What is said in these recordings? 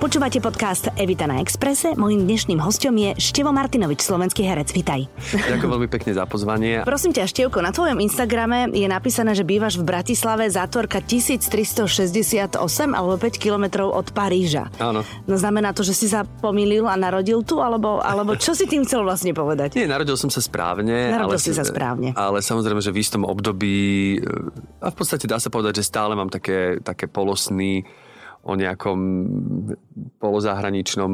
Počúvate podcast Evita na Exprese. Mojím dnešným hostom je Števo Martinovič, slovenský herec. Vitaj. Ďakujem veľmi pekne za pozvanie. Prosím ťa, Števko, na tvojom Instagrame je napísané, že bývaš v Bratislave zátvorka 1368 alebo 5 kilometrov od Paríža. Áno. No znamená to, že si sa pomýlil a narodil tu, alebo, alebo čo si tým chcel vlastne povedať? Nie, narodil som sa správne. Narodil ale, si sa správne. Ale samozrejme, že v istom období, e, a v podstate dá sa povedať, že stále mám také, také polosný o nejakom polozahraničnom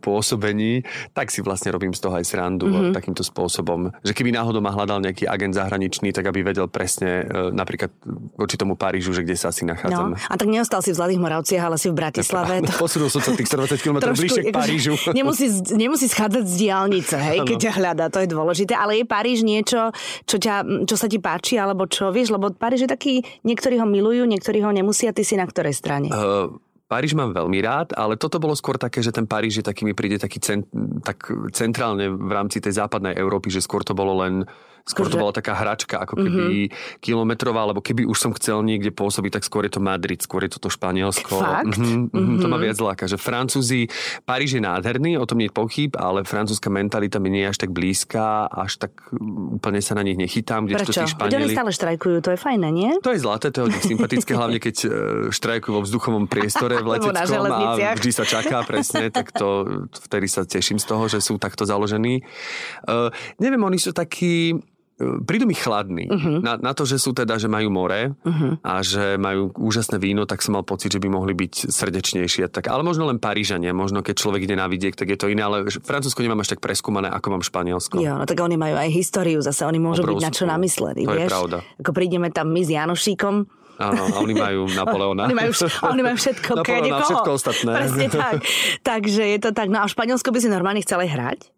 pôsobení, tak si vlastne robím z toho aj srandu mm-hmm. takýmto spôsobom. Že keby náhodou ma hľadal nejaký agent zahraničný, tak aby vedel presne e, napríklad voči tomu Parížu, že kde sa asi nachádzam. No, a tak neostal si v Zlatých Moravciach, ale si v Bratislave. To... Posunul som sa tých 120 km bližšie k akože Parížu. Nemusí, nemusí schádzať z diálnice, hej, keď ťa hľadá, to je dôležité. Ale je Paríž niečo, čo, ťa, čo sa ti páči, alebo čo, vieš, lebo Paríž je taký, niektorí ho milujú, niektorí ho nemusia, ty si na ktorej strane? Uh, Paríž mám veľmi rád, ale toto bolo skôr také, že ten Paríž je taký, mi príde taký cent, tak centrálne v rámci tej západnej Európy, že skôr to bolo len Skôr to bola taká hračka, ako keby mm-hmm. kilometrová, alebo keby už som chcel niekde pôsobiť, tak skôr je to Madrid, skôr je to to Španielsko. Fakt? Mm-hmm, mm-hmm. To ma viac láka, že Francúzi, Paríž je nádherný, o tom nie je pochyb, ale francúzska mentalita mi nie je až tak blízka, až tak úplne sa na nich nechytám. Prečo? Tí Španieli... Oni stále štrajkujú, to je fajné, nie? To je zlaté, to je sympatické, hlavne keď e, štrajkujú vo vzduchovom priestore v leteckom a vždy sa čaká presne, tak to vtedy sa teším z toho, že sú takto založení. Uh, neviem, oni sú takí prídu mi chladní. Uh-huh. Na, na to, že sú teda, že majú more uh-huh. a že majú úžasné víno, tak som mal pocit, že by mohli byť srdečnejšie. Tak, ale možno len Parížania, možno keď človek ide na vidiek, tak je to iné, ale Francúzsko nemám až tak preskúmané, ako mám Španielsko. Jo, no tak oni majú aj históriu, zase oni môžu Obrovskú. byť na čo namyslení, to vieš? je pravda. Ako prídeme tam my s Janošíkom, Áno, a oni majú Napoleona. oni, majú, oni majú všetko. Napoleona všetko ostatné. Presne tak. Takže je to tak. No a v Španielsku by si normálne chceli hrať?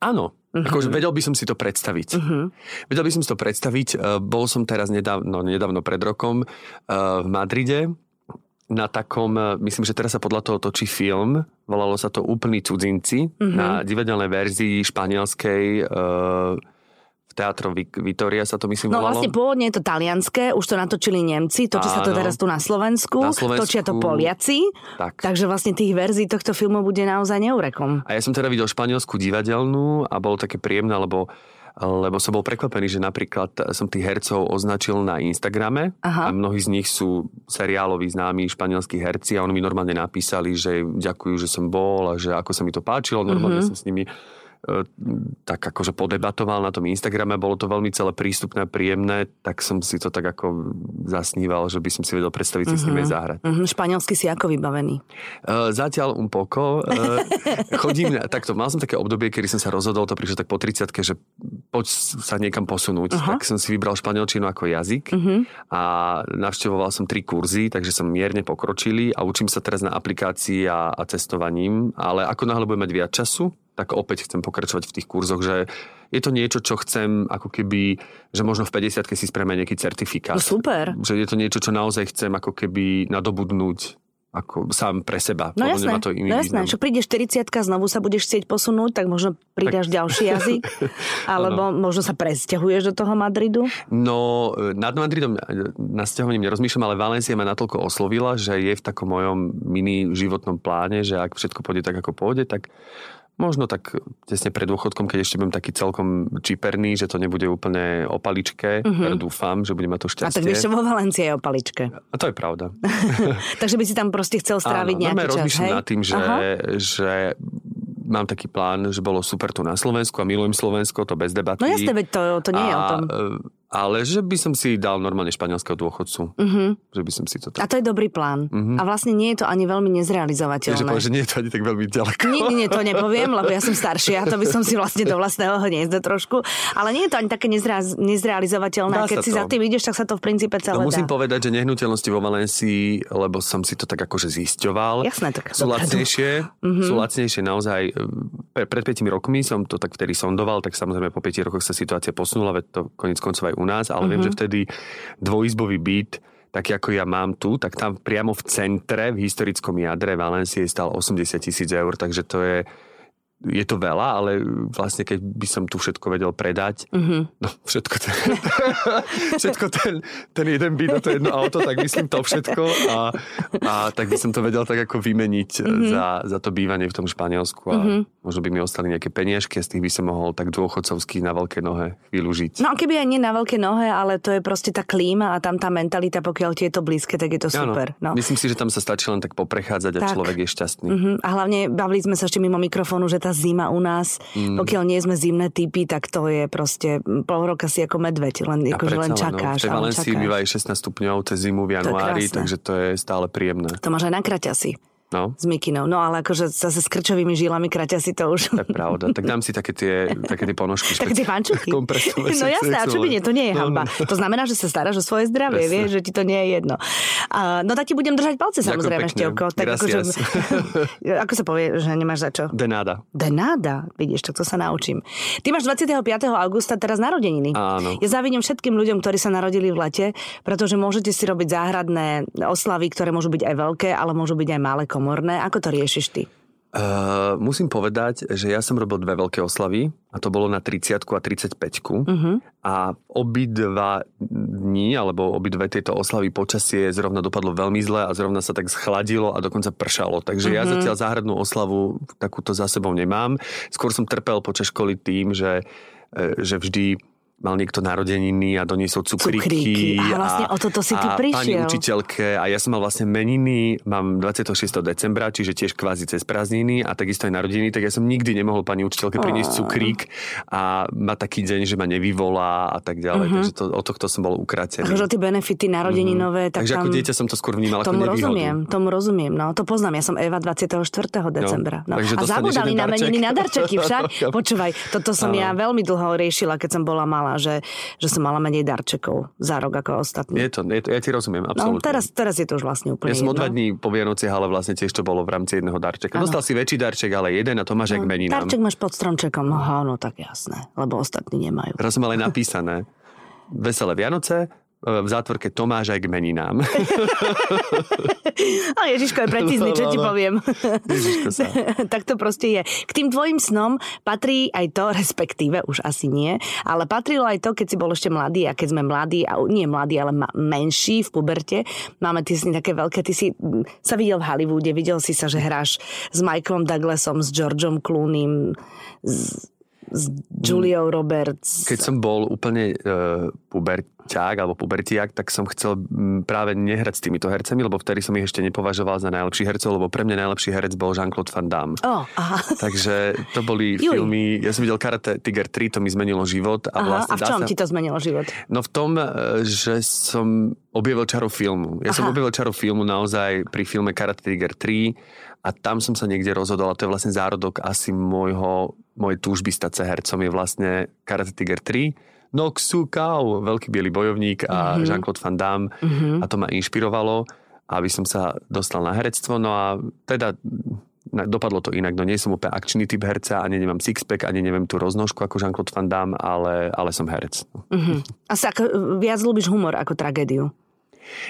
Áno, Uh-huh. Akože vedel by som si to predstaviť. Uh-huh. Vedel by som si to predstaviť. Uh, bol som teraz nedávno, nedávno pred rokom uh, v Madride na takom, uh, myslím, že teraz sa podľa toho točí film, volalo sa to Úplní cudzinci, uh-huh. na divadelnej verzii španielskej uh, v Teatro Vitoria sa to myslím No volalo. vlastne pôvodne je to talianské, už to natočili Nemci, točí sa to teraz tu na Slovensku, na Slovensku, točia to Poliaci, tak. takže vlastne tých verzií tohto filmu bude naozaj neurekom. A ja som teda videl španielskú divadelnú a bolo také príjemné, lebo lebo som bol prekvapený, že napríklad som tých hercov označil na Instagrame Aha. a mnohí z nich sú seriáloví známi španielskí herci a oni mi normálne napísali, že ďakujú, že som bol a že ako sa mi to páčilo, normálne mm-hmm. som s nimi tak akože podebatoval na tom Instagrame, bolo to veľmi celé prístupné a príjemné, tak som si to tak ako zasníval, že by som si vedel predstaviť si uh-huh. s nimi mhm. zahrať. Uh-huh. Španielsky si ako vybavený? Uh, zatiaľ un poco. Uh, chodím, takto, mal som také obdobie, kedy som sa rozhodol, to prišlo tak po 30 že poď sa niekam posunúť, uh-huh. tak som si vybral španielčinu ako jazyk uh-huh. a navštevoval som tri kurzy, takže som mierne pokročili a učím sa teraz na aplikácii a, a cestovaním, ale ako náhle budem mať viac času, tak opäť chcem pokračovať v tých kurzoch, že je to niečo, čo chcem ako keby, že možno v 50 si spravíme nejaký certifikát. No super. Že je to niečo, čo naozaj chcem ako keby nadobudnúť ako sám pre seba. No jasné, to iný no jasné. Čo príde 40 znovu sa budeš chcieť posunúť, tak možno pridáš tak. ďalší jazyk, alebo ano. možno sa presťahuješ do toho Madridu? No, nad Madridom na sťahovaním nerozmýšľam, ale Valencia ma natoľko oslovila, že je v takom mojom mini životnom pláne, že ak všetko pôjde tak, ako pôjde, tak Možno tak tesne pred dôchodkom, keď ešte budem taký celkom čiperný, že to nebude úplne o paličke. Uh-huh. dúfam, že budeme to šťastie. A tak ešte vo Valencii je o paličke. A to je pravda. Takže by si tam proste chcel stráviť Áno, nejaký čas, rozmýšľam nad tým, že, že mám taký plán, že bolo super tu na Slovensku a milujem Slovensko, to bez debaty. No jasne, veď to, to nie a, je o tom. Ale že by som si dal normálne španielského dôchodcu. Uh-huh. Že by som si to tak... A to je dobrý plán. Uh-huh. A vlastne nie je to ani veľmi nezrealizovateľné. Že, povie, že nie je to ani tak veľmi ďaleko. Nie, nie, nie, to nepoviem, lebo ja som staršia, to by som si vlastne do vlastného hniezda trošku. Ale nie je to ani také nezrealiz- nezrealizovateľné. Keď si to. za tým ideš, tak sa to v princípe celé no, musím dá. povedať, že nehnuteľnosti vo Valencii, lebo som si to tak akože zisťoval. Jasné, tak sú lacnejšie, uh-huh. sú lacnejšie naozaj. Pred 5 rokmi som to tak vtedy sondoval, tak samozrejme po 5 rokoch sa situácia posunula, veď to konec koncov aj u nás, ale uh-huh. viem, že vtedy dvojizbový byt, tak ako ja mám tu, tak tam priamo v centre, v historickom jadre Valencie stal 80 tisíc eur, takže to je je to veľa, ale vlastne keď by som tu všetko vedel predať, mm-hmm. no všetko ten, všetko ten, ten jeden byt a to jedno auto, tak myslím to všetko a, a tak by som to vedel tak ako vymeniť mm-hmm. za, za to bývanie v tom Španielsku a mm-hmm. možno by mi ostali nejaké peniažky a z tých by som mohol tak dôchodcovský na veľké nohe chvíľu žiť. No keby aj nie na veľké nohe, ale to je proste tá klíma a tam tá mentalita, pokiaľ ti je to blízke, tak je to super. No. Myslím si, že tam sa stačí len tak poprechádzať a tak. človek je šťastný. Mm-hmm. A hlavne bavili sme sa ešte mimo mikrofónu, že tá zima u nás, mm. pokiaľ nie sme zimné typy, tak to je proste pol roka si ako medveď, len, ako, že len čakáš. No, v tej Valencii býva aj 16 stupňov cez zimu v januári, to takže to je stále príjemné. To máš aj na kraťasi. No. S mikinou. No ale akože zase s krčovými žilami kraťa si to už. Je pravda. Tak dám si také tie, také tie ponožky. také tie pančuchy. No jasné, a čo by nie, to nie je no, hamba. No. To znamená, že sa staráš o svoje zdravie, vieš, že ti to nie je jedno. Uh, no tak ti budem držať palce samozrejme, Števko. Tak akože, ako sa povie, že nemáš za čo? Denáda. Denáda, vidíš, tak to sa naučím. Ty máš 25. augusta teraz narodeniny. Áno. Ja závidím všetkým ľuďom, ktorí sa narodili v lete, pretože môžete si robiť záhradné oslavy, ktoré môžu byť aj veľké, ale môžu byť aj malé komorné. Ako to riešiš ty? Uh, musím povedať, že ja som robil dve veľké oslavy a to bolo na 30 a 35 uh-huh. a obidva dní alebo obidve tieto oslavy počasie zrovna dopadlo veľmi zle a zrovna sa tak schladilo a dokonca pršalo. Takže uh-huh. ja mhm. zatiaľ záhradnú oslavu takúto za sebou nemám. Skôr som trpel počas školy tým, že, e, že vždy mal niekto narodeniny a doniesol cukríky. cukríky. A vlastne a, o toto si ty prišiel. pani učiteľke a ja som mal vlastne meniny, mám 26. decembra, čiže tiež kvázi cez prázdniny a takisto aj narodeniny, tak ja som nikdy nemohol pani učiteľke priniesť cukrík a má taký deň, že ma nevyvolá a tak ďalej, uh-huh. takže to, o tohto som bol ukrátený. Takže tie benefity narodeninové, uh-huh. tak Takže tam... ako dieťa som to skôr vnímal tomu ako rozumiem, tomu rozumiem, no to poznám, ja som Eva 24. decembra. No, no. A zabudali na meniny na darčeky však. Počúvaj, toto som ja veľmi dlho riešila, keď som bola malá, že, že som mala menej darčekov za rok ako ostatní. Je to, je to ja ti rozumiem, no, absolútne. No, teraz, teraz je to už vlastne úplne Ja som o dva dní po Vianociach, ale vlastne tiež to bolo v rámci jedného darčeka. Ano. Dostal si väčší darček, ale jeden a to máš no, aj k meninám. Darček máš pod stromčekom, aha, no tak jasné, lebo ostatní nemajú. Teraz som ale napísané. Veselé Vianoce, v zátvorke Tomáš aj k meninám. Ale Ježiško je precízny, čo ti poviem. sa. tak to proste je. K tým tvojim snom patrí aj to, respektíve už asi nie, ale patrilo aj to, keď si bol ešte mladý a keď sme mladí, a nie mladí, ale menší v puberte, máme tie sny také veľké, ty si sa videl v Hollywoode, videl si sa, že hráš s Michaelom Douglasom, s Georgeom Clooneym, s s Juliou Roberts. Keď som bol úplne uh, puberťák alebo pubertiak, tak som chcel práve nehrať s týmito hercami, lebo vtedy som ich ešte nepovažoval za najlepší hercov, lebo pre mňa najlepší herec bol Jean-Claude Van Damme. Oh, aha. Takže to boli Juj. filmy, ja som videl Karate Tiger 3, to mi zmenilo život. A, aha, vlastne a v čom sa... ti to zmenilo život? No v tom, e, že som objavil čarov filmu. Ja aha. som objavil čarov filmu naozaj pri filme Karate Tiger 3 a tam som sa niekde rozhodol a to je vlastne zárodok asi môjho, mojej túžby stať sa hercom je vlastne Karate Tiger 3 Noxu Kao, veľký biely bojovník a mm-hmm. Jean-Claude Van Damme mm-hmm. a to ma inšpirovalo, aby som sa dostal na herectvo. No a teda dopadlo to inak, no nie som úplne akčný typ herca, ani nemám sixpack, ani neviem tú roznožku ako Jean-Claude Van Damme, ale, ale som herec. Mm-hmm. Asi ako, viac ľúbiš humor ako tragédiu?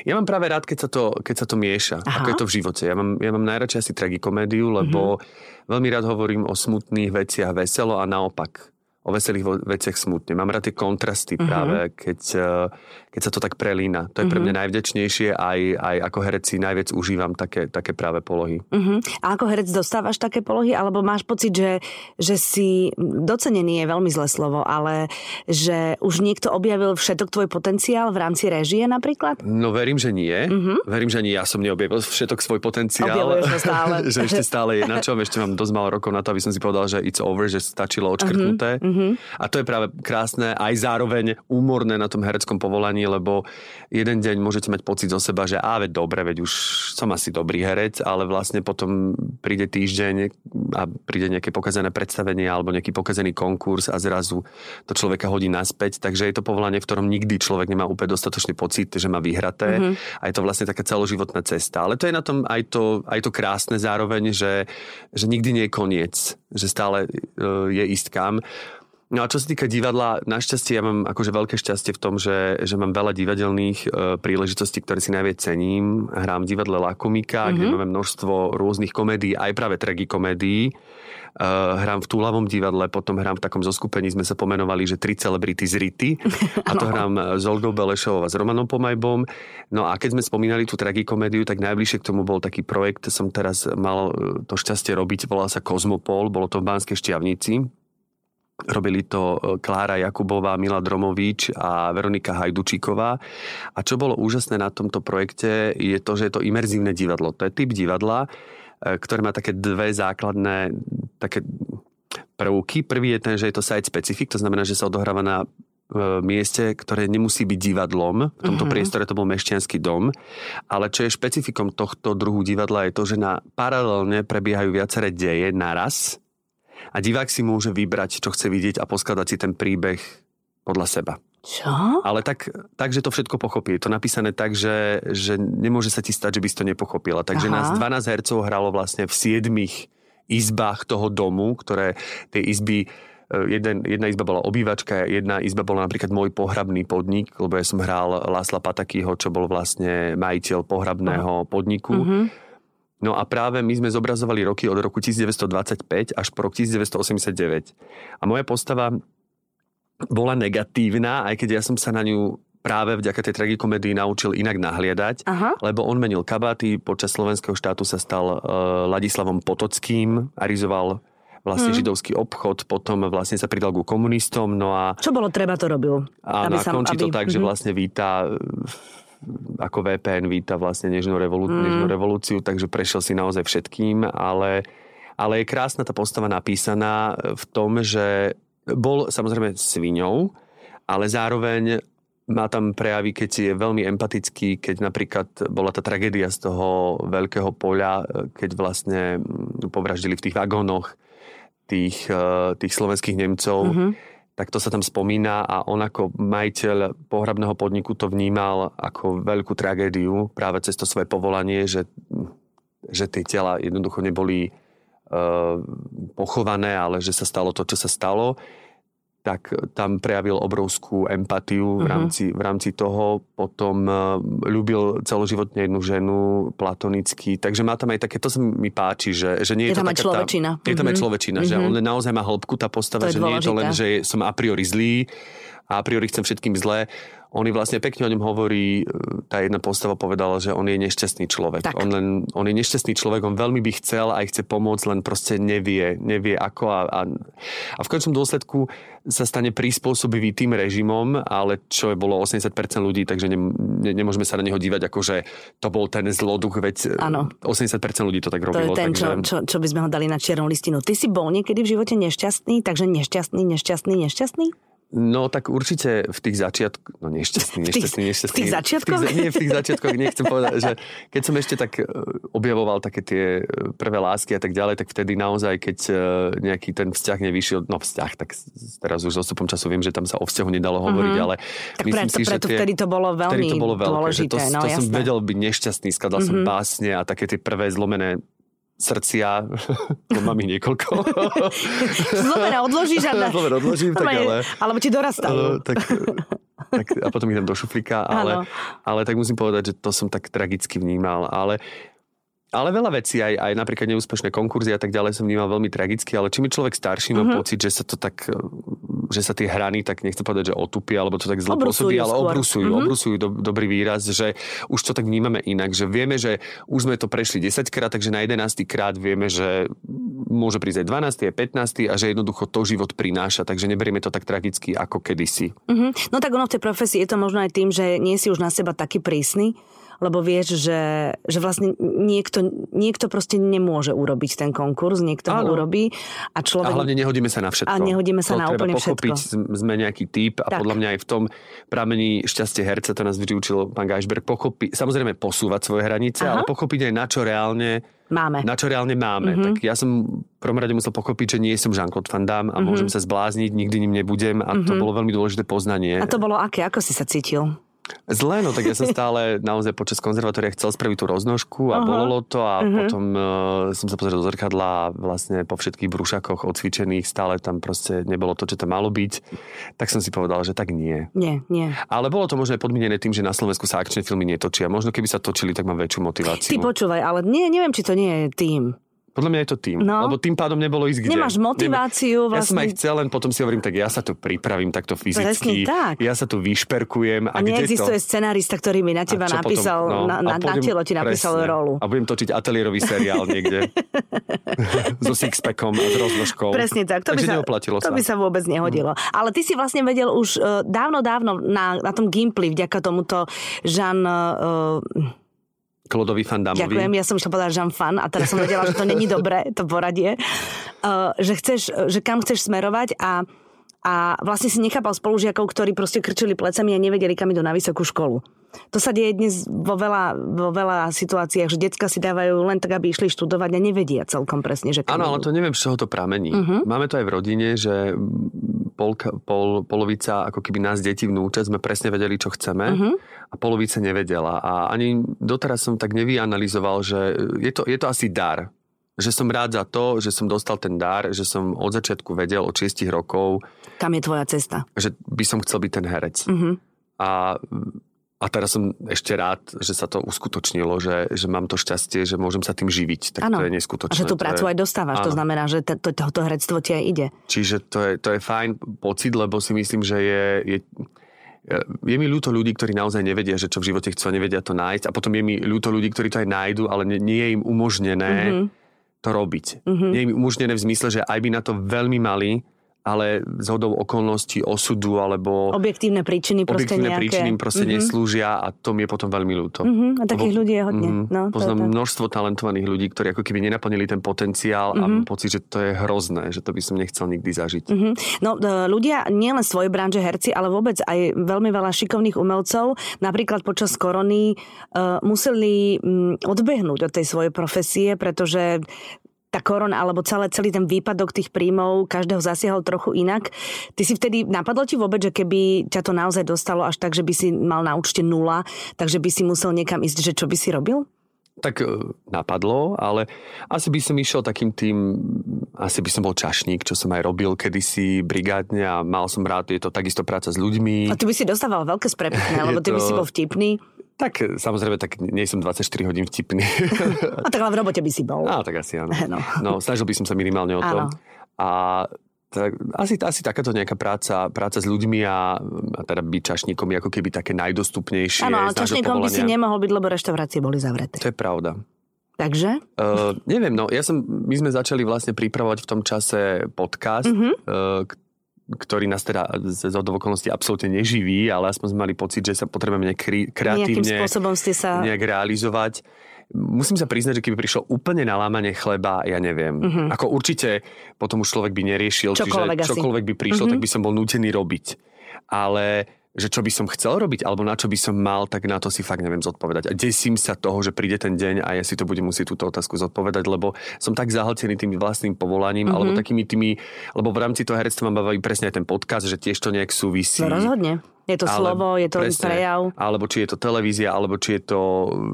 Ja mám práve rád, keď sa to, keď sa to mieša, Aha. ako je to v živote. Ja mám, ja mám najradšej asi tragikomédiu, lebo mm-hmm. veľmi rád hovorím o smutných veciach veselo a naopak o veselých veciach smutne. Mám rád tie kontrasty uh-huh. práve, keď, eh, keď sa to tak prelína. To je pre mňa mhm. najvďačnejšie, aj, aj ako herec si najviac užívam také, také práve polohy. Uh-huh. A ako herec dostávaš také polohy? Alebo máš pocit, že, že si docenený je veľmi zlé slovo, ale že už niekto objavil všetok tvoj potenciál v rámci režie napríklad? No verím, že nie. Uh-huh. Verím, že nie. Ja som neobjavil všetok svoj potenciál. Stále. že ešte stále je na čom. Ešte mám dosť málo rokov na to, aby som si povedal, že it's over, že stačilo odškrtnuté. Uh-huh. Mm-hmm. A to je práve krásne, aj zároveň úmorné na tom hereckom povolaní, lebo jeden deň môžete mať pocit zo seba, že á, veď dobre, veď už som asi dobrý herec, ale vlastne potom príde týždeň a príde nejaké pokazené predstavenie alebo nejaký pokazený konkurs a zrazu to človeka hodí naspäť. Takže je to povolanie, v ktorom nikdy človek nemá úplne dostatočný pocit, že má vyhraté. Mm-hmm. A je to vlastne taká celoživotná cesta. Ale to je na tom aj to, aj to krásne zároveň, že, že nikdy nie je koniec, že stále uh, je ísť kam. No a čo sa týka divadla, našťastie ja mám akože veľké šťastie v tom, že, že mám veľa divadelných e, príležitostí, ktoré si najviac cením. Hrám divadle La mm-hmm. kde máme množstvo rôznych komédií, aj práve tragikomédií. Uh, hrám v Túlavom divadle, potom hrám v takom zoskupení, sme sa pomenovali, že tri celebrity z Rity. A to hrám s Olgou Belešovou a s Romanom Pomajbom. No a keď sme spomínali tú tragikomédiu, tak najbližšie k tomu bol taký projekt, som teraz mal e, to šťastie robiť, volal sa Kozmopol, bolo to v Banskej Šťavnici Robili to e, Klára Jakubová, Mila Dromovič a Veronika Hajdučíková. A čo bolo úžasné na tomto projekte je to, že je to imerzívne divadlo. To je typ divadla, e, ktoré má také dve základné také prvky. Prvý je ten, že je to site specific, to znamená, že sa odohráva na e, mieste, ktoré nemusí byť divadlom. V tomto uh-huh. priestore to bol mešťanský dom. Ale čo je špecifikom tohto druhu divadla je to, že na paralelne prebiehajú viaceré deje naraz a divák si môže vybrať, čo chce vidieť a poskladať si ten príbeh podľa seba. Čo? Ale tak, tak, že to všetko pochopí. Je to napísané tak, že, že nemôže sa ti stať, že by si to nepochopila. Takže Aha. nás 12 hercov hralo vlastne v 7 izbách toho domu, ktoré tie izby e, Jeden, jedna izba bola obývačka, jedna izba bola napríklad môj pohrabný podnik, lebo ja som hral Lásla Patakýho, čo bol vlastne majiteľ pohrabného podniku. Uh-huh. No a práve my sme zobrazovali roky od roku 1925 až po rok 1989. A moja postava bola negatívna, aj keď ja som sa na ňu práve vďaka tej tragikomédii naučil inak nahliadať, Aha. lebo on menil kabaty, počas slovenského štátu sa stal uh, Ladislavom Potockým, arizoval vlastne hmm. židovský obchod, potom vlastne sa pridal ku komunistom, no a... Čo bolo treba, to robil. A aby sa, končí aby... to tak, že mhm. vlastne víta ako VPN víta vlastne nežnú, revolu- mm. nežnú revolúciu, takže prešiel si naozaj všetkým, ale, ale je krásna tá postava napísaná v tom, že bol samozrejme sviňou, ale zároveň má tam prejavy, keď je veľmi empatický, keď napríklad bola tá tragédia z toho veľkého poľa, keď vlastne povraždili v tých vagónoch tých, eh, tých slovenských Nemcov. Mm-hmm tak to sa tam spomína a on ako majiteľ pohrabného podniku to vnímal ako veľkú tragédiu práve cez to svoje povolanie, že, že tie tela jednoducho neboli uh, pochované, ale že sa stalo to, čo sa stalo tak tam prejavil obrovskú empatiu v mhm. rámci, uh-huh. v rámci toho. Potom uh, ľúbil celoživotne jednu ženu platonicky. Takže má tam aj také, to sa mi páči, že, že nie je, je to taká človečina. Tá, je tam uh-huh. aj mhm. človečina, uh-huh. že on naozaj má hĺbku tá postava, že nie je to len, že som a priori zlý a a priori chcem všetkým zlé on vlastne pekne o ňom hovorí, e, tá jedna postava povedala, že on je nešťastný človek. On, len, on je nešťastný človek, on veľmi by chcel aj chce pomôcť, len proste nevie, nevie ako a, a, a v končnom dôsledku sa stane prispôsobivý tým režimom, ale čo je bolo 80% ľudí, takže ne, ne, nemôžeme sa na neho dívať ako, že to bol ten zloduch, veď ano. 80% ľudí to tak robilo. To je ten, takže... čo, čo, čo by sme ho dali na čiernu listinu. Ty si bol niekedy v živote nešťastný, takže nešťastný, nešťastný, nešťastný? No tak určite v tých začiatkoch, no nešťastný, nešťastný, nešťastný. V tých začiatkoch? V tých, nie, v tých začiatkoch nechcem povedať, že keď som ešte tak e, objavoval také tie e, prvé lásky a tak ďalej, tak vtedy naozaj, keď e, nejaký ten vzťah nevyšiel, no vzťah, tak teraz už s času viem, že tam sa o vzťahu nedalo hovoriť, mm-hmm. ale tak myslím preto, si, preto že tie, vtedy to bolo veľmi to bolo veľké, dôležité. To, no, to som vedel byť nešťastný, skladal mm-hmm. som mhm. básne a také tie prvé zlomené srdcia, mám ich niekoľko. Zlomer odložíš a... Zlomer odložím, tak ale... Alebo ti dorastajú. Uh, tak, tak, a potom ich dám do šuflíka, ale, ale tak musím povedať, že to som tak tragicky vnímal. Ale ale veľa vecí, aj, aj napríklad neúspešné konkurzy a tak ďalej som vnímal veľmi tragicky, ale čím je človek starší, mám uh-huh. pocit, že sa to tak, že sa tie hrany, tak nechcem povedať, že otupia, alebo to tak zle pôsobí, ale obrusujú, uh-huh. obrusujú do, dobrý výraz, že už to tak vnímame inak, že vieme, že už sme to prešli 10 krát, takže na 11 krát vieme, že môže prísť aj 12. a 15. a že jednoducho to život prináša, takže neberieme to tak tragicky ako kedysi. Uh-huh. No tak ono v tej profesii je to možno aj tým, že nie si už na seba taký prísny, lebo vieš, že, že vlastne niekto, niekto proste nemôže urobiť ten konkurs, niekto Áno. ho urobí a človek... A hlavne nehodíme sa na všetko. A nehodíme sa to na úplne pochopiť, všetko. sme nejaký typ a tak. podľa mňa aj v tom pramení šťastie herca, to nás vyučil pán Geisberg, pochopiť, samozrejme posúvať svoje hranice, Aha. ale pochopiť aj na čo reálne máme. Na čo reálne máme. Mm-hmm. Tak ja som v prvom rade musel pochopiť, že nie som Jean-Claude Van Damme a mm-hmm. môžem sa zblázniť, nikdy ním nebudem a mm-hmm. to mhm. bolo veľmi dôležité poznanie. A to bolo aké? Ako si sa cítil? Zle, no tak ja som stále naozaj počas konzervatória chcel spraviť tú roznožku a uh-huh. bolelo to a uh-huh. potom uh, som sa pozrel do zrkadla a vlastne po všetkých brúšakoch odcvičených stále tam proste nebolo to, čo tam malo byť. Tak som si povedal, že tak nie. Nie, nie. Ale bolo to možno aj podmienené tým, že na Slovensku sa akčné filmy netočia. Možno keby sa točili, tak mám väčšiu motiváciu. Ty počúvaj, ale nie, neviem, či to nie je tým. Podľa mňa je to tým. No. Lebo tým pádom nebolo ísť kde. Nemáš motiváciu. Vlastne. Ja som vlastne. aj chcel, len potom si hovorím, tak ja sa tu pripravím takto fyzicky. Presne tak. Ja sa tu vyšperkujem. A, a neexistuje to? scenárista, ktorý mi na teba napísal, potom, no, na, na, na telo ti napísal presne. rolu. A budem točiť ateliérový seriál niekde. so sixpackom a s rozložkou. Presne tak. To by sa, to sa. by sa vôbec nehodilo. Mm. Ale ty si vlastne vedel už uh, dávno, dávno na, na tom Gimply, vďaka tomuto Jean... Uh, Klodovi Fandamovi. Ďakujem, ja som išla povedať Jean Fan a teraz som vedela, že to není dobré, to poradie. Uh, že, chceš, že kam chceš smerovať a, a vlastne si nechápal spolužiakov, ktorí proste krčili plecami a nevedeli, kam idú na vysokú školu. To sa deje dnes vo veľa, vo veľa situáciách, že decka si dávajú len tak, aby išli študovať a nevedia celkom presne, že Áno, ale to neviem, z čoho to pramení. Uh-huh. Máme to aj v rodine, že polka, pol, polovica ako keby nás detí vnúča sme presne vedeli, čo chceme uh-huh. a polovica nevedela. A ani doteraz som tak nevyanalizoval, že je to, je to asi dar. Že som rád za to, že som dostal ten dar, že som od začiatku vedel od 6 rokov. Kam je tvoja cesta? Že by som chcel byť ten herec. Uh-huh. A a teraz som ešte rád, že sa to uskutočnilo, že, že mám to šťastie, že môžem sa tým živiť. Tak ano. to je neskutočné. A že tú prácu je, aj dostávaš, ano. to znamená, že to, to, tohoto herectvo ti aj ide. Čiže to je, to je fajn pocit, lebo si myslím, že je, je je mi ľúto ľudí, ktorí naozaj nevedia, že čo v živote chcú a nevedia to nájsť. A potom je mi ľúto ľudí, ktorí to aj nájdu, ale nie, nie je im umožnené mm-hmm. to robiť. Mm-hmm. Nie je im umožnené v zmysle, že aj by na to veľmi mali, ale z hodou okolností osudu alebo... Objektívne príčiny proste objektívne nejaké. príčiny proste mm-hmm. neslúžia a to mi je potom veľmi ľúto. Mm-hmm. A takých ľudí je hodne. Mm-hmm. No, Poznám to množstvo talentovaných ľudí, ktorí ako keby nenaplnili ten potenciál mm-hmm. a mám pocit, že to je hrozné, že to by som nechcel nikdy zažiť. Mm-hmm. No ľudia, nielen svojej branže herci, ale vôbec aj veľmi veľa šikovných umelcov, napríklad počas korony uh, museli um, odbehnúť od tej svojej profesie, pretože tá korona alebo celé, celý ten výpadok tých príjmov každého zasiahol trochu inak. Ty si vtedy, napadlo ti vôbec, že keby ťa to naozaj dostalo až tak, že by si mal na účte nula, takže by si musel niekam ísť, že čo by si robil? Tak e, napadlo, ale asi by som išiel takým tým, asi by som bol čašník, čo som aj robil kedysi brigádne a mal som rád, je to takisto práca s ľuďmi. A ty by si dostával veľké sprepitné, lebo ty to... by si bol vtipný. Tak samozrejme, tak nie som 24 hodín vtipný. A tak ale v robote by si bol. Á, tak asi áno. No. no, snažil by som sa minimálne o to. Áno. A tak, asi, asi takáto nejaká práca, práca s ľuďmi a, a teda byť čašníkom je ako keby také najdostupnejšie. Áno, ale čašníkom by si nemohol byť, lebo reštaurácie boli zavreté. To je pravda. Takže? Uh, neviem, no ja som, my sme začali vlastne pripravovať v tom čase podcast, mm-hmm. uh, ktorý nás teda z okolností absolútne neživí, ale aspoň sme mali pocit, že sa potrebujeme nejak kreatívne spôsobom ste sa... nejak realizovať. Musím sa priznať, že keby prišlo úplne na lámanie chleba, ja neviem. Uh-huh. Ako určite potom už človek by neriešil, čokoľvek čiže čokoľvek by prišlo, uh-huh. tak by som bol nútený robiť. Ale že čo by som chcel robiť, alebo na čo by som mal, tak na to si fakt neviem zodpovedať. A desím sa toho, že príde ten deň a ja si to budem musieť túto otázku zodpovedať, lebo som tak zahltený tým vlastným povolaním, mm-hmm. alebo takými tými, lebo v rámci toho herectva mám baví presne aj ten podcast, že tiež to nejak súvisí. No rozhodne. Je to ale, slovo, je to presne, prejav. Alebo či je to televízia, alebo či je to,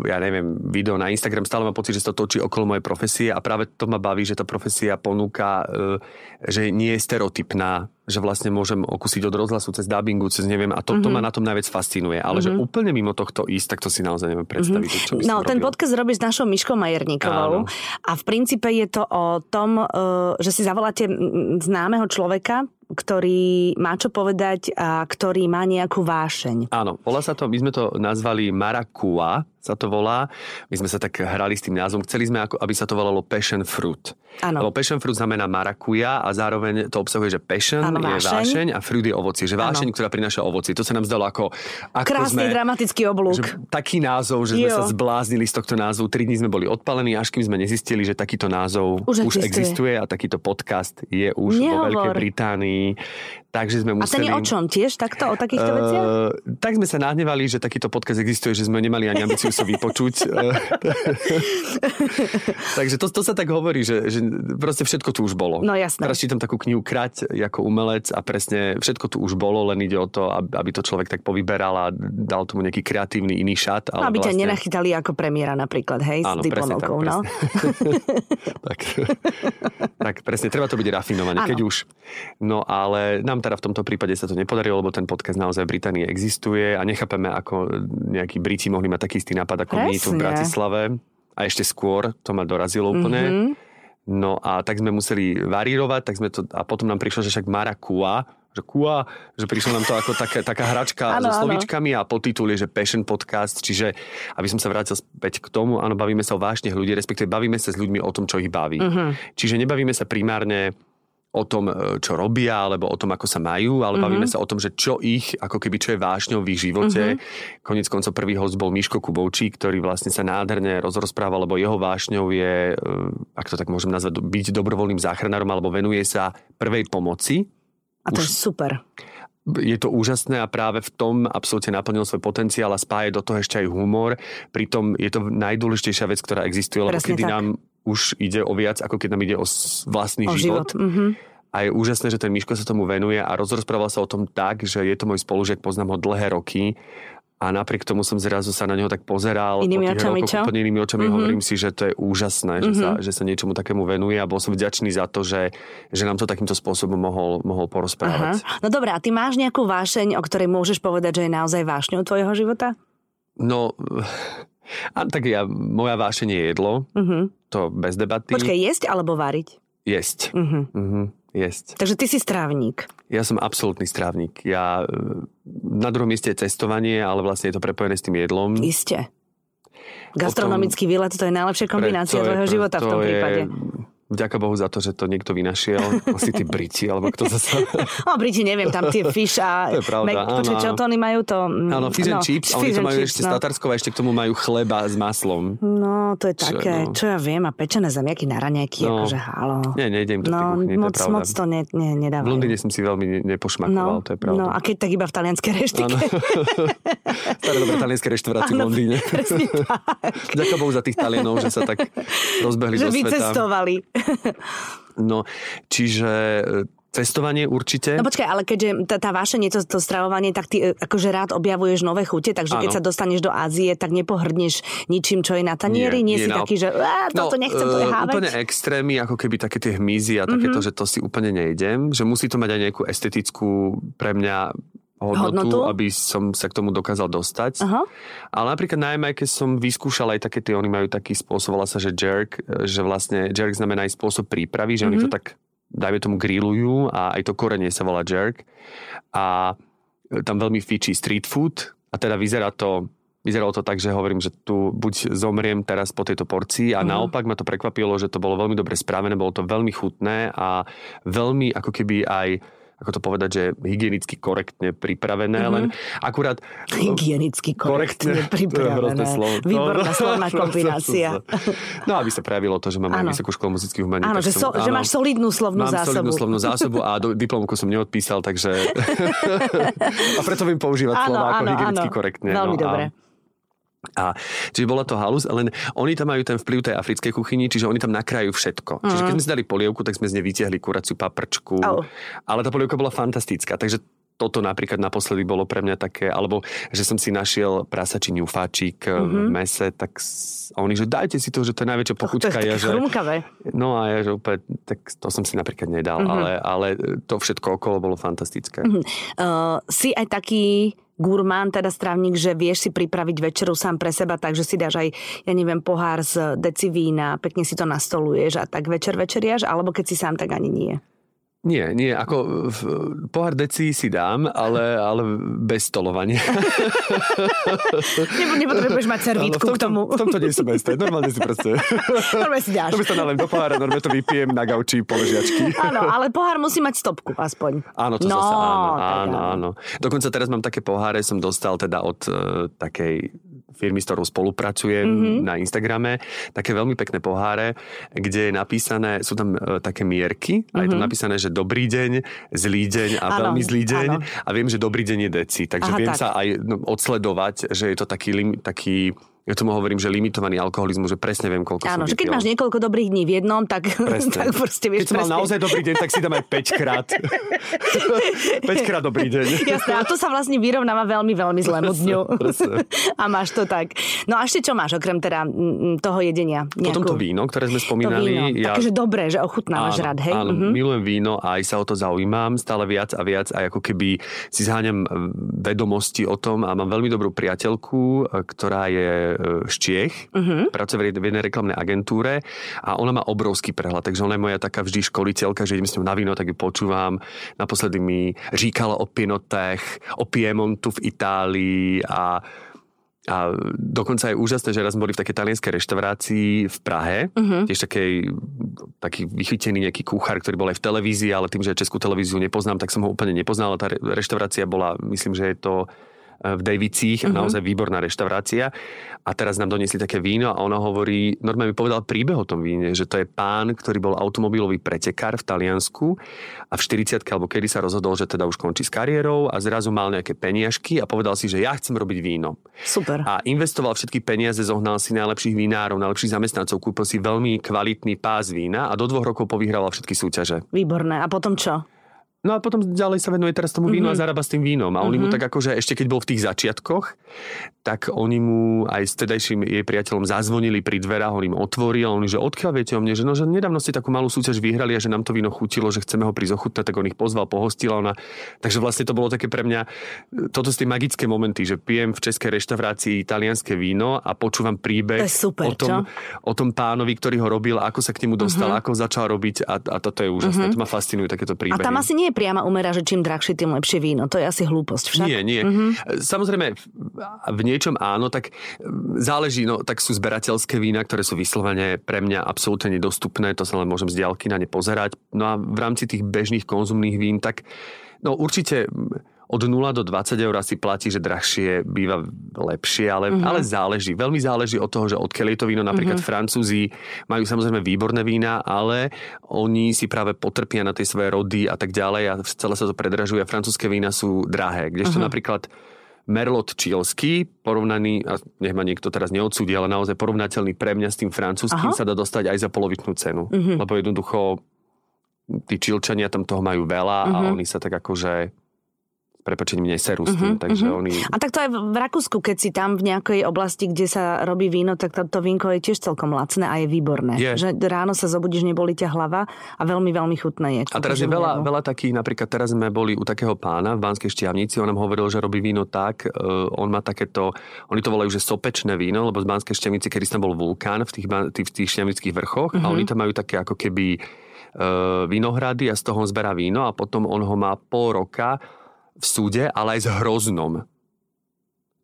ja neviem, video na Instagram. Stále mám pocit, že sa to točí okolo mojej profesie a práve to ma baví, že tá profesia ponúka, e, že nie je stereotypná, že vlastne môžem okusiť od rozhlasu cez dubbingu, cez neviem, a to, mm-hmm. to ma mhm. na tom najviac fascinuje. Ale mm-hmm. že mhm. úplne mimo tohto ísť, tak to si naozaj neviem predstaviť. Mm-hmm. Čo by no, ten robil. podcast robíš s našou Myškou Majerníkovou Áno. a v princípe je to o tom, e, že si zavoláte známeho človeka, ktorý má čo povedať a ktorý má nejakú vášeň. Áno, volá sa to, my sme to nazvali Marakua, sa to volá. My sme sa tak hrali s tým názvom. Chceli sme, aby sa to volalo Passion Fruit. Ano. Lebo passion fruit znamená marakuja a zároveň to obsahuje, že passion ano, je vášeň a fruit je ovocie. Že vášeň, ano. ktorá prináša ovocie. To sa nám zdalo ako... ako Krásny sme, dramatický oblúk. Že, taký názov, že jo. sme sa zbláznili z tohto názvu. Tri dní sme boli odpalení, až kým sme nezistili, že takýto názov už, už existuje. existuje a takýto podcast je už Nehovor. vo Veľkej Británii me. Takže sme A ten museli... je o čom tiež takto, o takýchto Eh, veciach? tak sme sa nahnevali, že takýto podcast existuje, že sme nemali ani ambíciu sa vypočuť. Takže to, to sa tak hovorí, že, že proste všetko tu už bolo. No, jasné. Teraz čítam takú knihu Krať ako umelec a presne všetko tu už bolo, len ide o to, aby, aby to človek tak povyberal a dal tomu nejaký kreatívny iný šat. No, Ale aby ťa vlastne... nenachytali ako premiéra napríklad, hej, Áno, s diplomovkou, no. tak, tak presne, treba to byť rafinovane, Áno. keď už. No ale nám teda v tomto prípade sa to nepodarilo, lebo ten podcast naozaj v Británii existuje a nechápeme, ako nejakí Briti mohli mať taký istý nápad ako my tu v Presne. Bratislave. A ešte skôr to ma dorazilo úplne. Mhm. No a tak sme museli varírovať, tak sme to, a potom nám prišlo, že však Mara Kua, že Kua, že prišlo nám to ako taká, taká hračka Áno, so slovíčkami a podtitul je, že Passion Podcast, čiže aby som sa vrátil späť k tomu, áno, bavíme sa o vášnych ľudí, respektíve bavíme sa s ľuďmi o tom, čo ich baví. Mhm. Čiže nebavíme sa primárne o tom, e, čo robia, alebo o tom, ako sa majú, ale bavíme sa o tom, že čo ich, ako keby čo je vášňou v ich živote. Konec koncov prvý host bol Miško Kubovčík, ktorý vlastne sa nádherne rozrozprával, lebo jeho vášňou je, e, ak to tak môžem nazvať, byť dobrovoľným záchranárom, alebo venuje sa prvej pomoci. A to Už- je super. je to úžasné a práve v tom absolútne naplnil svoj potenciál a spája do toho ešte aj humor. Pritom je to najdôležitejšia vec, ktorá existuje, lebo Presne kedy tak. nám už ide o viac, ako keď nám ide o vlastný O život. život. Mhm. A je úžasné, že ten Miško sa tomu venuje a rozprával sa o tom tak, že je to môj spolužiak, poznám ho dlhé roky a napriek tomu som zrazu sa na neho tak pozeral Inými po očami, čo? úplne inými očami. Mhm. Hovorím si, že to je úžasné, že, sa, že sa niečomu takému venuje a bol som vďačný za to, že, že nám to takýmto spôsobom mohol, mohol Aha. porozprávať. No dobré, a ty máš nejakú vášeň, o ktorej môžeš povedať, že je naozaj vášňou tvojho života? No, a tak ja, moja vášeň je jedlo, Mhm. to bez debaty. Počkaj, jesť alebo variť? Jesť. Mhm. Mhm, jesť. Takže ty si strávnik. Ja som absolútny strávnik. Ja, e, na druhom mieste je cestovanie, ale vlastne je to prepojené s tým jedlom. Iste. Gastronomický výlet, to je najlepšia kombinácia je- tvojho života v to tom je- prípade. Vďaka Bohu za to, že to niekto vynašiel. Asi tí Briti, alebo kto zase... O, Briti, neviem, tam tie fish a... To je pravda, Mac- áno, Počkaj, čo to oni majú to... Áno, fish and no, chips. A oni to majú chips, ešte no. z Tatarskova, ešte k tomu majú chleba s maslom. No, to je Čo, také, no. čo ja viem, a pečené zemiaky na raňajky, No. akože halo. Nie, nejdem do No, to je moc, pravda. moc to ne, ne, nedávajú. V Londýne som si veľmi ne- nepošmakoval, no, to je pravda. no, a keď tak iba v talianskej reštike. Staré dobré talianské reštaurácie v Londýne. Ďakujem Bohu za tých Talianov, že sa tak rozbehli že do sveta. vycestovali. No, čiže e, cestovanie určite. No počkaj, ale keďže tá, tá vášeň je to, to stravovanie, tak ty e, akože rád objavuješ nové chute, takže keď Áno. sa dostaneš do Ázie, tak nepohrdneš ničím, čo je na tanieri? Nie, si naop- taký, že "Á, toto nechcem, to je e, háveť. Úplne extrémy, ako keby také tie hmyzy a takéto, že to si úplne nejdem. Že musí to mať aj nejakú estetickú pre mňa hodnotu, Hodnotu? aby som sa k tomu dokázal dostať. Aha. Ale napríklad na Jamajke som vyskúšal aj také tie, oni majú taký spôsob, volá sa, že jerk, že vlastne jerk znamená aj spôsob prípravy, že mm-hmm. oni to tak dajme tomu grillujú a aj to korenie sa volá jerk. A e, tam veľmi fičí street food a teda vyzerá to Vyzeralo to tak, že hovorím, že tu buď zomriem teraz po tejto porcii a Mhm. naopak ma to prekvapilo, že to bolo veľmi dobre spravené, bolo to veľmi chutné a veľmi ako keby aj ako to povedať, že hygienicky korektne pripravené, Mhm. len akurát Hygienicky korektne Korektne. To hrozné pripravené. slovo. Výborná No, slovná kombinácia. No, aby sa prejavilo to, že mám aj vysokú školu muzických umení. Áno, že, so, že máš solidnú slovnú Mám zásobu. solidnú slovnú zásobu a do, diplomku som neodpísal, takže... a preto viem používať Áno, slova ako áno, hygienicky áno. korektne. Veľmi no, dobre. A, a, čiže bola to halus, len oni tam majú ten vplyv tej africkej kuchyni, čiže oni tam nakrájajú všetko. Čiže keď sme si dali polievku, tak sme z nej vytiahli kuraciu paprčku. Mhm. Au. Ale tá polievka bola fantastická, takže toto napríklad naposledy bolo pre mňa také, alebo že som si našiel prasačí ňufáčik mm-hmm. v mese, tak a oni, že dajte si to, že to je najväčšia Mhm. To je pochuťka. také ja, že, chrumkavé. No a ja, že úplne, tak to som si napríklad nedal, Mhm. mm-hmm. ale, ale to všetko okolo bolo fantastické. Mm-hmm. Uh, si aj taký gurmán, teda strávnik, že vieš si pripraviť večeru sám pre seba, takže si dáš aj, ja neviem, pohár z deci vína, pekne si to nastoluješ a tak večer večeriaš, alebo keď si sám, tak ani nie. Nie, nie, ako v, pohár deci si dám, ale, ale bez stolovania. Nebo, nepotrebuješ mať servítku k tomu. v tomto nie som besté. Normálne si proste... Normálne si dáš. To by sa nalem do pohára, normálne to vypijem na gauči poležiačky. Áno, ale pohár musí mať stopku aspoň. Áno, to no, zase áno, áno, áno. Dokonca teraz mám také poháre, som dostal teda od uh, takej firmy, s ktorou spolupracujem mm-hmm. na Instagrame, také veľmi pekné poháre, kde je napísané, sú tam e, také mierky a mm-hmm. je tam mhm. napísané, že dobrý deň, zlý deň a ano, veľmi zlý deň ano. a viem, že dobrý deň je deci, takže Aha, viem tak. sa aj no, odsledovať, že je to taký, taký ja tomu hovorím, že limitovaný alkoholizmus, že presne viem, koľko Áno, som že keď máš niekoľko dobrých dní v jednom, tak, tak proste vieš Keď som mal naozaj dobrý deň, tak si dám aj 5 krát. 5 krát dobrý deň. Jasné, a to sa vlastne vyrovnáva veľmi, veľmi zlému dňu. Presne. A máš to tak. No a ešte čo máš, okrem teda toho jedenia? Nejakú... Potom to víno, ktoré sme spomínali. To víno. Ja... Takže dobré, že ochutnávaš áno, rád, hej? Áno, uh-huh. milujem víno a aj sa o to zaujímam stále viac a viac a ako keby si zháňam vedomosti o tom a mám veľmi dobrú priateľku, ktorá je Štiech uh-huh. pracuje v jednej reklamnej agentúre a ona má obrovský prehľad, takže ona je moja taká vždy školiteľka, že idem s ňou na víno, tak ju počúvam. Naposledy mi říkala o Pinotech, o Piemontu v Itálii a a dokonca je úžasné, že raz boli v takej talianskej reštaurácii v Prahe, uh-huh. tiež takej, taký vychytený nejaký kuchár, ktorý bol aj v televízii, ale tým, že českú televíziu nepoznám, tak som ho úplne nepoznal. Tá reštaurácia bola, myslím, že je to v Davicích, uh-huh. naozaj výborná reštaurácia. A teraz nám doniesli také víno a ona hovorí, normálne mi povedal príbeh o tom víne, že to je pán, ktorý bol automobilový pretekár v Taliansku a v 40 alebo kedy sa rozhodol, že teda už končí s kariérou a zrazu mal nejaké peniažky a povedal si, že ja chcem robiť víno. Super. A investoval všetky peniaze, zohnal si najlepších vinárov, najlepších zamestnancov, kúpil si veľmi kvalitný pás vína a do dvoch rokov povyhrával všetky súťaže. Výborné. A potom čo? No a potom ďalej sa venuje teraz tomu vínu mm-hmm. a mhm. zarába s tým vínom. A oni mm-hmm. mu tak akože, ešte keď bol v tých začiatkoch, tak oni mu aj s tedajším jej priateľom zazvonili pri dverách, on im otvoril oni, že odkiaľ viete o mne, že, no, že nedávno ste takú malú súťaž vyhrali a že nám to víno chutilo, že chceme ho prísť ochutnať, tak on ich pozval, pohostil ona. Takže vlastne to bolo také pre mňa, toto sú tie magické momenty, že pijem v českej reštaurácii talianské víno a počúvam príbeh super, o, tom, o tom pánovi, ktorý ho robil, ako sa k nemu dostal, mm-hmm. ako začal robiť a, a toto je úžasné. Mm-hmm. To ma fascinujú takéto príbehy. A tam asi nie je priama umera, že čím drahšie, tým lepšie víno. To je asi hlúposť však. Nie, nie. Mm-hmm. Samozrejme, v niečom áno, tak záleží, no tak sú zberateľské vína, ktoré sú vyslovene pre mňa absolútne nedostupné, to sa len môžem z diaľky na ne pozerať. No a v rámci tých bežných konzumných vín, tak no určite od 0 do 20 eur asi platí, že drahšie býva lepšie, ale, mm-hmm. ale záleží. Veľmi záleží od toho, že odkiaľ je to víno. Napríklad mm-hmm. Francúzi majú samozrejme výborné vína, ale oni si práve potrpia na tie svoje rody a tak ďalej a celé sa to predražuje. Francúzske vína sú drahé. Kdežto mm-hmm. napríklad Merlot Čílsky, porovnaný, a nech ma niekto teraz neodsúdi, ale naozaj porovnateľný pre mňa s tým francúzským, Aha. sa dá dostať aj za polovičnú cenu. Mm-hmm. Lebo jednoducho tí Čílčania tam toho majú veľa mm-hmm. a mhm. oni sa tak akože prepačením neserú s tým. Uh-huh, takže uh-huh. oni... A tak to aj v Rakúsku, keď si tam v nejakej oblasti, kde sa robí víno, tak to, to vínko je tiež celkom lacné a je výborné. Je. Že ráno sa zobudíš, neboli ťa hlava a veľmi, veľmi chutné je. A teraz je veľa, veľa takých, napríklad teraz sme boli u takého pána v Banskej Štiavnici, on nám hovoril, že robí víno tak, uh, on má takéto, oni to volajú, že sopečné víno, lebo z Banskej Štiavnici, kedy tam bol vulkán v tých, tých, tých štiavnických vrchoch uh-huh. a oni tam majú také ako keby uh, vinohrady a z toho on zberá víno a potom on ho má pol roka v súde, ale aj s hroznom.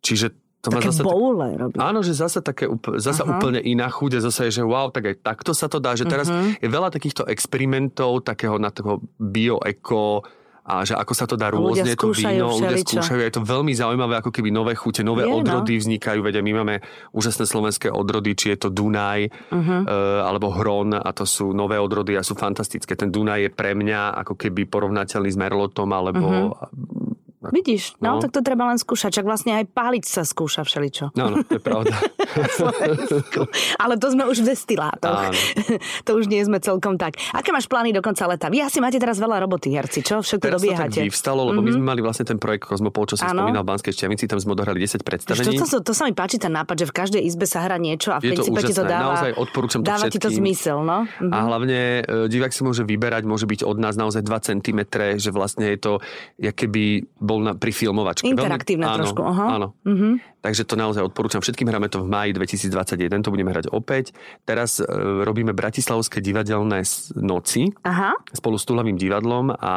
Čiže to také má zase boule robí. Áno, že zase také, zase úplne iná chuť, zase je, že wow, tak aj takto sa to dá, že teraz uh-huh. je veľa takýchto experimentov, takého na toho bio-eko, a že ako sa to dá rôzne to víno, ľudia skúšajú, je to veľmi zaujímavé, ako keby nové chute, nové je, no. odrody no. vznikajú, vedia, my máme úžasné slovenské odrody, či je to Dunaj uh-huh. uh, alebo Hron a to sú nové odrody a sú fantastické. Ten Dunaj je pre mňa ako keby porovnateľný s Merlotom alebo uh-huh Vidíš, no, no, tak to treba len skúšať. Čak vlastne aj páliť sa skúša všeličo. No, no to je pravda. Ale to sme už v destilátoch. to už nie sme celkom tak. Aké máš plány do konca leta? Vy asi máte teraz veľa roboty, herci, čo? Všetko teraz dobiehate. Teraz vyvstalo, lebo mm-hmm. my sme mali vlastne ten projekt Kozmopol, čo som spomínal v Banskej Šťavnici, tam sme odohrali 10 predstavení. To, to, to, sa mi páči ten nápad, že v každej izbe sa hrá niečo a v princípe ti to dáva, naozaj odporúčam to dáva ti to zmysel. No? Mm-hmm. A hlavne e, divák si môže vyberať, môže byť od nás naozaj 2 cm, že vlastne je to, keby bol na, pri filmovať hračky. Interaktívne veľmi, trošku. Áno, áno. Mm-hmm. Takže to naozaj odporúčam všetkým. Hráme to v máji 2021, to budeme hrať opäť. Teraz e, robíme Bratislavské divadelné noci Aha. spolu s Tulavým divadlom a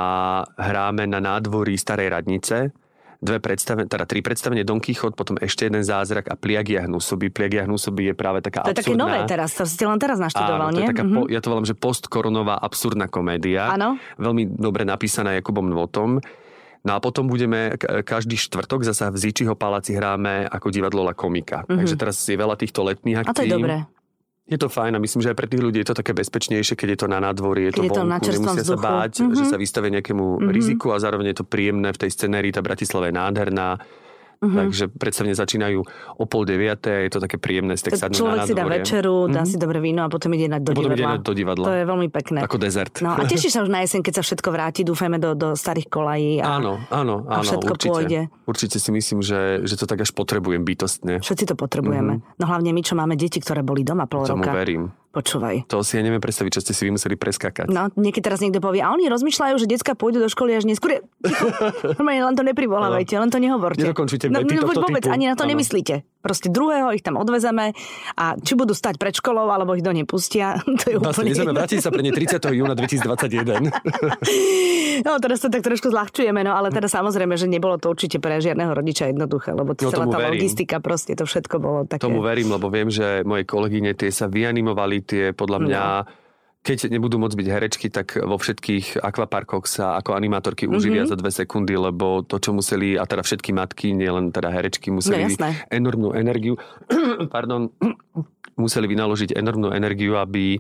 hráme na nádvorí Starej radnice dve predstavenia, teda tri predstavenie Don Quixote, potom ešte jeden zázrak a Pliagia hnusoby. Pliagia hnusoby je práve taká To je také nové teraz, to ste len teraz naštudoval, Áno, nie? To je taká, mm-hmm. po, ja to volám, že postkoronová absurdná komédia. Áno. Veľmi dobre napísaná Jakubom Nvotom No a potom budeme, každý štvrtok zasa v Zíčiho paláci hráme ako divadlo La Komika. Mm-hmm. Takže teraz je veľa týchto letných akcií. A to je dobré. Je to fajn a myslím, že aj pre tých ľudí je to také bezpečnejšie, keď je to na nádvorí, je keď to vonku, nemusia vzduchu. sa báť, mm-hmm. že sa vystavia nejakému mm-hmm. riziku a zároveň je to príjemné v tej scenérii, tá Bratislava je nádherná Uh-huh. Takže predstavne začínajú o pol deviate, je to také príjemné tak sadnúť Človek na si dá večeru, dá uh-huh. si dobre víno a potom ide do potom divadla. Ide do divadla. To je veľmi pekné. Ako dezert. No a tešíš sa už na jeseň, keď sa všetko vráti, dúfajme do, do starých kolají. A, áno, áno, áno. A všetko určite, pôjde. Určite si myslím, že, že to tak až potrebujem bytostne. Všetci to potrebujeme. Uh-huh. No hlavne my, čo máme deti, ktoré boli doma pol Tomu roka. verím. Počúvaj. To si ja neviem predstaviť, čo ste si vy museli preskakať. No, niekedy teraz niekto povie, a oni rozmýšľajú, že decka pôjdu do školy až neskôr. Normálne len to neprivolávajte, len to nehovorte. Nedokončite no, no, vôbec, typu. ani na to ano. nemyslíte. Proste druhého ich tam odvezeme a či budú stať pred školou, alebo ich do nepustia, to je vlastne, úplne... Vlastne, vrátiť sa pre ne 30. júna 2021. no, teraz to tak trošku zľahčujeme, no ale teda samozrejme, že nebolo to určite pre žiadneho rodiča jednoduché, lebo no, celá tá verím. logistika, proste to všetko bolo také... Tomu verím, lebo viem, že moje kolegyne tie sa vyanimovali, tie podľa mňa no keď nebudú môcť byť herečky, tak vo všetkých akvaparkoch sa ako animátorky mm-hmm. uživia za dve sekundy, lebo to, čo museli, a teda všetky matky, nielen teda herečky, museli no, enormnú energiu, pardon, museli vynaložiť enormnú energiu, aby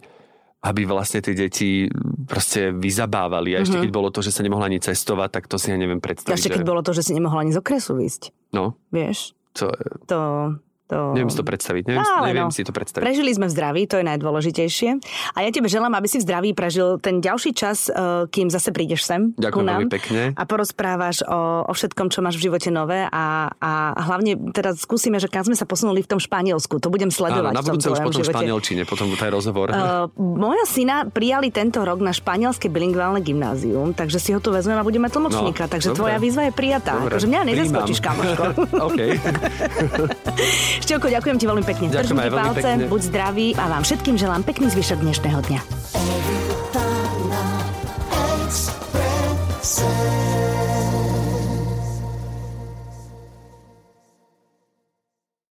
aby vlastne tie deti proste vyzabávali. A ešte mm-hmm. keď bolo to, že sa nemohla ani cestovať, tak to si ja neviem predstaviť. A ešte keď že... bolo to, že si nemohla ani z okresu ísť. No. Vieš? To, to, to... Neviem si to predstaviť. Neviem, Ale neviem no, si to predstaviť. Prežili sme v zdraví, to je najdôležitejšie. A ja tebe želám, aby si v zdraví prežil ten ďalší čas, e, kým zase prídeš sem. Ďakujem veľmi pekne. A porozprávaš o, o všetkom, čo máš v živote nové. A, a hlavne teraz skúsime, že kam sme sa posunuli v tom Španielsku. To budem sledovať. Áno, na budúce už potom živote. španielčine, potom taj rozhovor. Uh, moja syna prijali tento rok na španielské bilingválne gymnázium, takže si ho tu vezmem a budeme tlmočníka. No, takže dobre. tvoja výzva je prijatá. Dobre. Akože mňa nezaskočíš, kamoško. Šťovko, ďakujem ti veľmi pekne. Držím aj palce, pekne. buď zdravý a vám všetkým želám pekný zvyšok dnešného dňa.